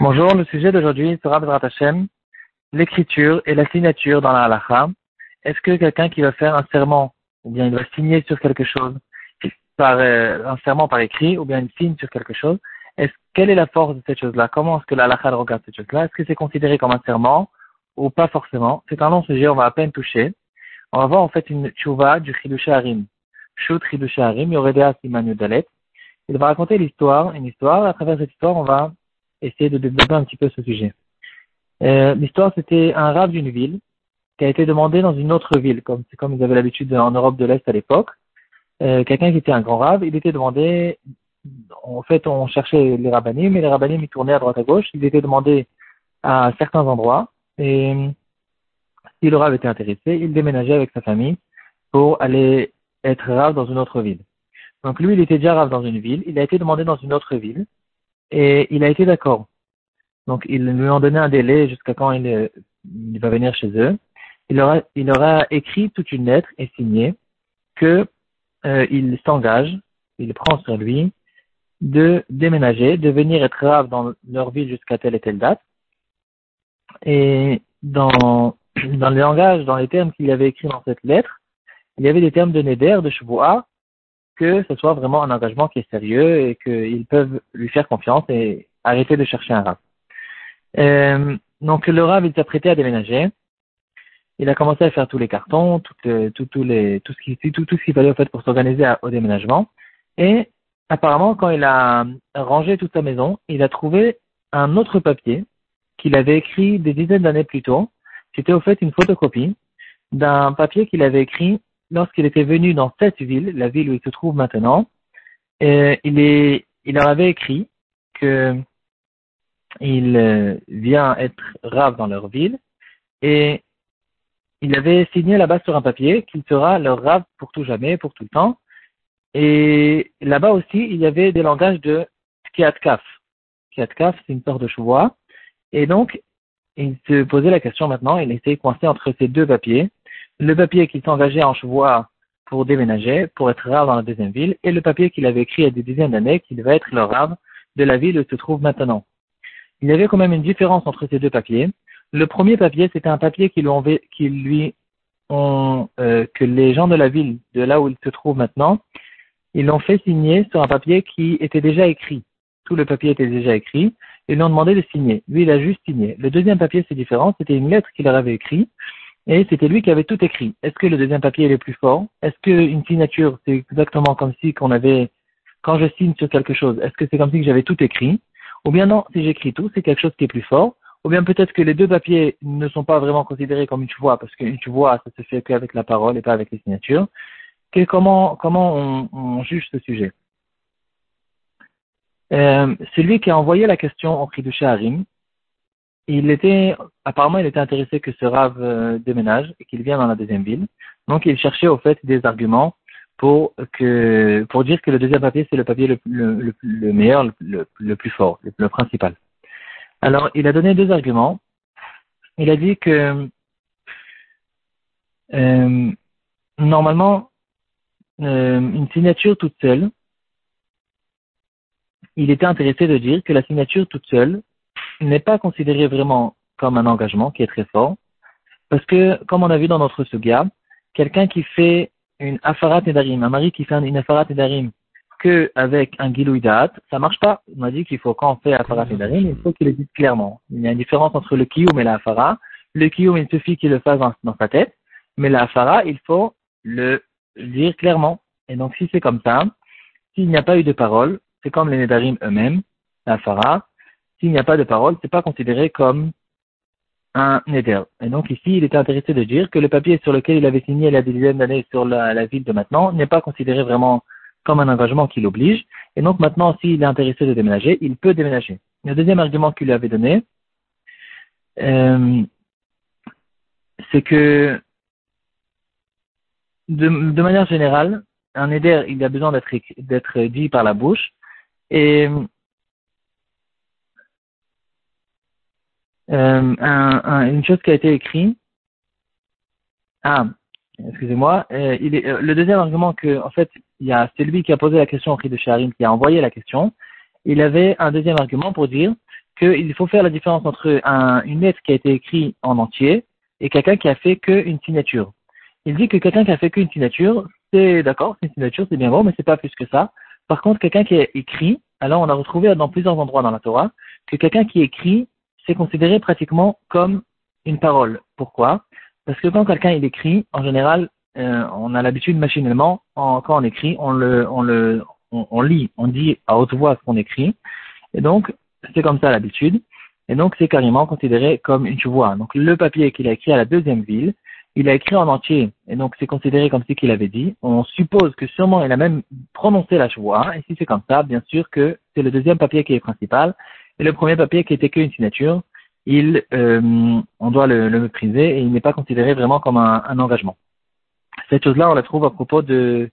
Bonjour, le sujet d'aujourd'hui sera Bezrat Hashem, l'écriture et la signature dans la halakha. Est-ce que quelqu'un qui va faire un serment, ou bien il va signer sur quelque chose, par euh, un serment par écrit, ou bien il signe sur quelque chose, est-ce quelle est la force de cette chose-là? Comment est-ce que la halakha regarde cette chose-là? Est-ce que c'est considéré comme un serment ou pas forcément? C'est un long sujet, on va à peine toucher. On va voir en fait une tchouva du Chidush Harim. Shut Chidush Harim, Yoredea Simanu Dalet. Il va raconter l'histoire, une histoire. À travers cette histoire, on va essayer de développer un petit peu ce sujet. Euh, l'histoire, c'était un rave d'une ville qui a été demandé dans une autre ville, comme c'est comme ils avaient l'habitude en Europe de l'Est à l'époque. Euh, quelqu'un qui était un grand rave, il était demandé. En fait, on cherchait les rabbinim, mais les rabbinim ils tournaient à droite à gauche. Il était demandé à certains endroits et si le rave était intéressé, il déménageait avec sa famille pour aller être rave dans une autre ville. Donc lui, il était déjà rave dans une ville, il a été demandé dans une autre ville, et il a été d'accord. Donc ils lui ont donné un délai jusqu'à quand il, il, va venir chez eux. Il aura, il écrit toute une lettre et signé que euh, il s'engage, il prend sur lui de déménager, de venir être rave dans leur ville jusqu'à telle et telle date. Et dans, dans le langage, dans les termes qu'il avait écrits dans cette lettre, il y avait des termes de Neder, de Shavua, que ce soit vraiment un engagement qui est sérieux et qu'ils peuvent lui faire confiance et arrêter de chercher un rab. Euh, donc le rab, il s'apprêtait à déménager. Il a commencé à faire tous les cartons, tout, ce qui, tout, qu'il fallait pour s'organiser au déménagement. Et apparemment, quand il a rangé toute sa maison, il a trouvé un autre papier qu'il avait écrit des dizaines d'années plus tôt. C'était au fait une photocopie d'un papier qu'il avait écrit lorsqu'il était venu dans cette ville, la ville où il se trouve maintenant, euh, il, est, leur avait écrit que il euh, vient être rave dans leur ville et il avait signé là-bas sur un papier qu'il sera leur rave pour tout jamais, pour tout le temps. Et là-bas aussi, il y avait des langages de Kiatkaf. Kiatkaf, c'est une sorte de choix. Et donc, il se posait la question maintenant, il était coincé entre ces deux papiers le papier qu'il s'engageait en chevois pour déménager, pour être rave dans la deuxième ville, et le papier qu'il avait écrit il y a des dizaines d'années qu'il devait être le rave de la ville où il se trouve maintenant. Il y avait quand même une différence entre ces deux papiers. Le premier papier, c'était un papier qui lui, qui ont, euh, que les gens de la ville, de là où il se trouve maintenant, ils l'ont fait signer sur un papier qui était déjà écrit. Tout le papier était déjà écrit. Ils lui ont demandé de signer. Lui, il a juste signé. Le deuxième papier, c'est différent. C'était une lettre qu'il leur avait écrite et c'était lui qui avait tout écrit. Est-ce que le deuxième papier est le plus fort? Est-ce qu'une signature, c'est exactement comme si qu'on avait, quand je signe sur quelque chose, est-ce que c'est comme si j'avais tout écrit? Ou bien non, si j'écris tout, c'est quelque chose qui est plus fort. Ou bien peut-être que les deux papiers ne sont pas vraiment considérés comme une voix, parce qu'une voix, ça se fait qu'avec la parole et pas avec les signatures. Que, comment comment on, on, juge ce sujet? Euh, Celui qui a envoyé la question au cri de Shaharim, il était, apparemment, il était intéressé que ce rave euh, déménage et qu'il vienne dans la deuxième ville. Donc, il cherchait au fait des arguments pour que, pour dire que le deuxième papier, c'est le papier le, le, le, meilleur, le, le, plus fort, le, principal. Alors, il a donné deux arguments. Il a dit que, euh, normalement, euh, une signature toute seule, il était intéressé de dire que la signature toute seule, n'est pas considéré vraiment comme un engagement qui est très fort, parce que, comme on a vu dans notre sugia, quelqu'un qui fait une afarat edarim, un mari qui fait une afarat edarim que avec un gilouidat, ça marche pas. On a dit qu'il faut, quand on fait afarat edarim, il faut qu'il le dise clairement. Il y a une différence entre le kiyum et la afara. Le kiyum, il suffit qu'il le fasse dans, sa tête, mais la afara, il faut le dire clairement. Et donc, si c'est comme ça, s'il n'y a pas eu de parole, c'est comme les nedarim eux-mêmes, la afara, s'il n'y a pas de parole, c'est pas considéré comme un neder. Et donc ici, il était intéressé de dire que le papier sur lequel il avait signé il y a des dizaines d'années sur la, ville de maintenant n'est pas considéré vraiment comme un engagement qui l'oblige. Et donc maintenant, s'il est intéressé de déménager, il peut déménager. Le deuxième argument qu'il lui avait donné, euh, c'est que de, manière générale, un neder, il a besoin d'être dit par la bouche. Et euh, un, une chose qui a été écrite. Ah, excusez-moi. Euh, euh, le deuxième argument que, en fait, c'est lui qui a posé la question au de Sharim, qui a envoyé la question, il avait un deuxième argument pour dire qu'il faut faire la différence entre un, une lettre qui a été écrite en entier et quelqu'un qui a fait qu'une signature. Il dit que quelqu'un qui a fait qu'une signature, c'est d'accord, c'est une signature, c'est bien bon, mais c'est pas plus que ça. Par contre, quelqu'un qui a écrit, alors on a retrouvé dans plusieurs endroits dans la Torah que quelqu'un qui écrit, c'est considéré pratiquement comme une parole. Pourquoi? Parce que quand quelqu'un écrit, en général, euh, on a l'habitude machinalement, quand on écrit, on le, on le, on, lit, on dit à haute voix ce qu'on écrit, et donc c'est comme ça l'habitude, et donc c'est carrément considéré comme une voix. Donc le papier qu'il a écrit à la deuxième ville, il a écrit en entier, et donc c'est considéré comme ce qu'il avait dit. On suppose que sûrement il a même prononcé la voix, et si c'est comme ça, bien sûr que c'est le deuxième papier qui est principal, et le premier papier qui était qu'une signature, il, euh, on doit le, mépriser et il n'est pas considéré vraiment comme un, engagement. Cette chose-là, on la trouve à propos de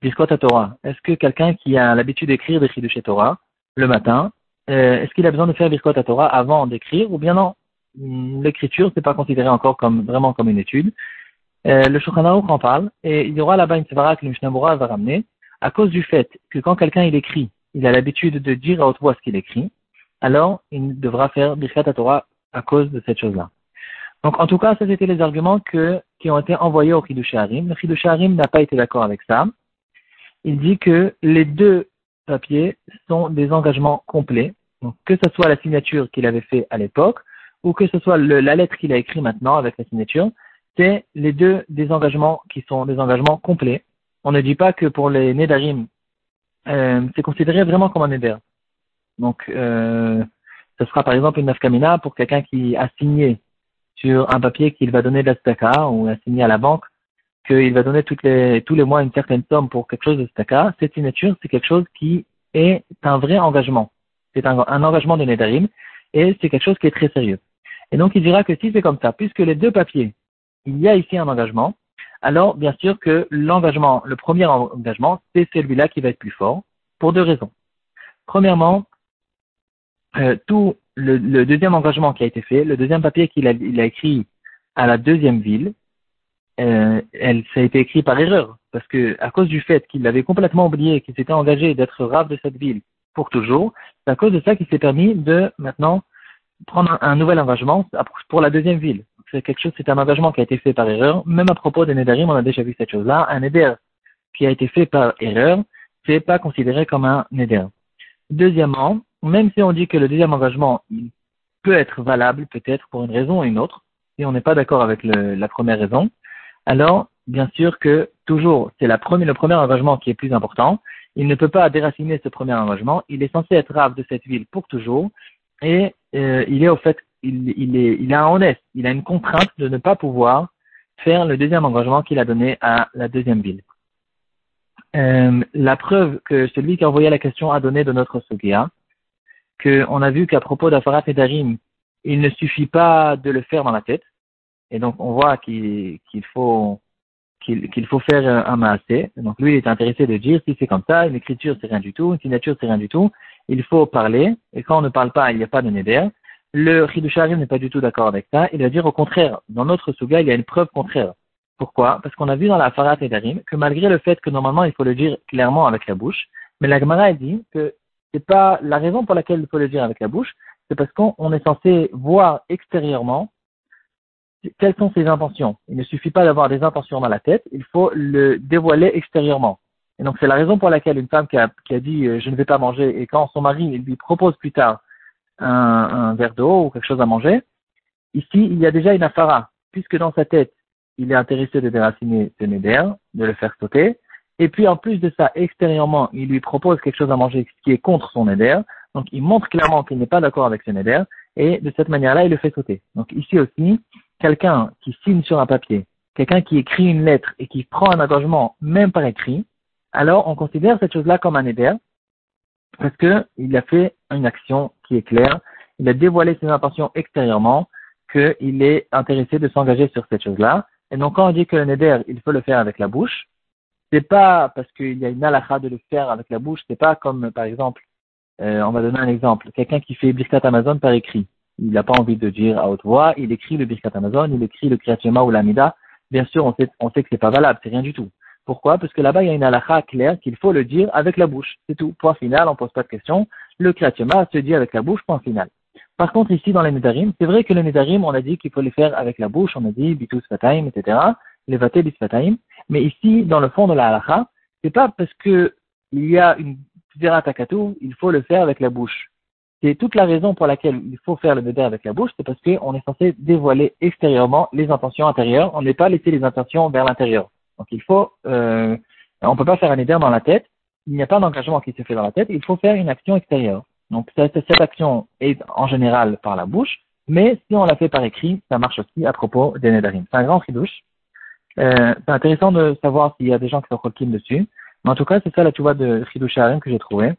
Birkot Torah. Est-ce que quelqu'un qui a l'habitude d'écrire des chez Torah le matin, euh, est-ce qu'il a besoin de faire Birkot Torah avant d'écrire ou bien non? Hmm, L'écriture, c'est pas considéré encore comme vraiment comme une étude. Euh, le Shulchan en parle et il y aura là-bas une sevara que le Mishnah va ramener à cause du fait que quand quelqu'un il écrit, il a l'habitude de dire à haute voix ce qu'il écrit, alors il devra faire Birkat Torah à cause de cette chose-là. Donc en tout cas, ça c'était les arguments que, qui ont été envoyés au Chidush Harim. Le Chidush Harim n'a pas été d'accord avec ça. Il dit que les deux papiers sont des engagements complets. Donc que ce soit la signature qu'il avait fait à l'époque ou que ce soit la lettre qu'il a écrite maintenant avec la signature, c'est les deux des engagements qui sont des engagements complets. On ne dit pas que pour les Nedarim, euh, c'est considéré vraiment comme un Neder. Donc, euh, ce sera par exemple une nafkamina pour quelqu'un qui a signé sur un papier qu'il va donner de la ou a signé à la banque qu'il va donner toutes les, tous les mois une certaine somme pour quelque chose de staka. Cette signature, c'est quelque chose qui est un vrai engagement. C'est un, engagement de Nedarim et c'est quelque chose qui est très sérieux. Et donc, il dira que si c'est comme ça, puisque les deux papiers, il y a ici un engagement, alors bien sûr que l'engagement, le premier engagement, c'est celui-là qui va être plus fort, pour deux raisons. Premièrement, euh, tout le, deuxième engagement qui a été fait, le deuxième papier qu'il a, il a écrit à la deuxième ville, euh, elle, ça a été écrit par erreur, parce que à cause du fait qu'il avait complètement oublié qu'il s'était engagé d'être rave de cette ville pour toujours, c'est à cause de ça qu'il s'est permis de maintenant prendre un, nouvel engagement pour la deuxième ville. C'est quelque chose, c'est un engagement qui a été fait par erreur. Même à propos des Nédarim, on a déjà vu cette chose-là. Un Néder qui a été fait par erreur, c'est pas considéré comme un Néder. Deuxièmement, même si on dit que le deuxième engagement il peut être valable, peut-être pour une raison ou une autre, si on n'est pas d'accord avec le, la première raison, alors bien sûr que toujours c'est la première, le premier engagement qui est plus important. Il ne peut pas déraciner ce premier engagement. Il est censé être rave de cette ville pour toujours et euh, il est au fait, il, il, est, il a un honnête, il a une contrainte de ne pas pouvoir faire le deuxième engagement qu'il a donné à la deuxième ville. Euh, la preuve que celui qui a envoyé la question a donné de notre Sugia, qu'on a vu qu'à propos d'Afarat et d'Arim, il ne suffit pas de le faire dans la tête. Et donc, on voit qu'il faut faut faire un maasé. Donc, lui, il est intéressé de dire, si c'est comme ça, une écriture, c'est rien du tout, une signature, c'est rien du tout. Il faut parler. Et quand on ne parle pas, il n'y a pas de neder. Le Harim n'est pas du tout d'accord avec ça. Il va dire au contraire, dans notre Suga, il y a une preuve contraire. Pourquoi? Parce qu'on a vu dans la Farat et Darim que malgré le fait que normalement il faut le dire clairement avec la bouche, mais la Gemara dit que c'est pas la raison pour laquelle il faut le dire avec la bouche, c'est parce qu'on est censé voir extérieurement quelles sont ses intentions. Il ne suffit pas d'avoir des intentions dans la tête, il faut le dévoiler extérieurement. Et donc c'est la raison pour laquelle une femme qui a, dit euh, je ne vais pas manger et quand son mari lui propose plus tard un, verre d'eau ou quelque chose à manger, ici il y a déjà une afara, puisque dans sa tête il est intéressé de déraciner ce neder, de le faire sauter, et puis en plus de ça, extérieurement, il lui propose quelque chose à manger qui est contre son neder, donc il montre clairement qu'il n'est pas d'accord avec ce neder, et de cette manière-là, il le fait sauter. Donc ici aussi, quelqu'un qui signe sur un papier, quelqu'un qui écrit une lettre et qui prend un engagement même par écrit, alors on considère cette chose-là comme un neder, parce qu'il a fait une action qui est claire, il a dévoilé ses intentions extérieurement, qu'il est intéressé de s'engager sur cette chose-là, et donc, quand on dit que le neder, il faut le faire avec la bouche, c'est pas parce qu'il y a une halakha de le faire avec la bouche, c'est pas comme, par exemple, euh, on va donner un exemple, quelqu'un qui fait Birkat Amazon par écrit. Il n'a pas envie de dire à haute voix, il écrit le Birkat Amazon, il écrit le Kriyat ou l'Amida. Bien sûr, on sait, on sait que c'est pas valable, c'est rien du tout. Pourquoi? Parce que là-bas, il y a une halakha claire qu'il faut le dire avec la bouche. C'est tout. Point final, on pose pas de question. Le kriyatshema se dit avec la bouche, point final. Par contre, ici, dans les nedarim, c'est vrai que les nedarim, on a dit qu'il faut les faire avec la bouche, on a dit bitus fataim, etc., les vaté bisfataim. Mais ici, dans le fond de la halakha, c'est pas parce que il y a une takatou, il faut le faire avec la bouche. C'est toute la raison pour laquelle il faut faire le neder avec la bouche, c'est parce qu'on est censé dévoiler extérieurement les intentions intérieures, on n'est pas laisser les intentions vers l'intérieur. Donc il faut, euh, on peut pas faire un neder dans la tête, il n'y a pas d'engagement qui se fait dans la tête, il faut faire une action extérieure. Donc cette, action est en général par la bouche, mais si on la fait par écrit, ça marche aussi à propos des nedarim. C'est un grand fridouche. Euh, c'est intéressant de savoir s'il y a des gens qui sont coquines dessus. Mais en tout cas, c'est ça la vois de Chidouche que j'ai trouvé.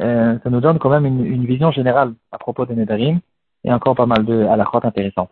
Euh, ça nous donne quand même une, une, vision générale à propos des nedarim et encore pas mal de à la crotte intéressante.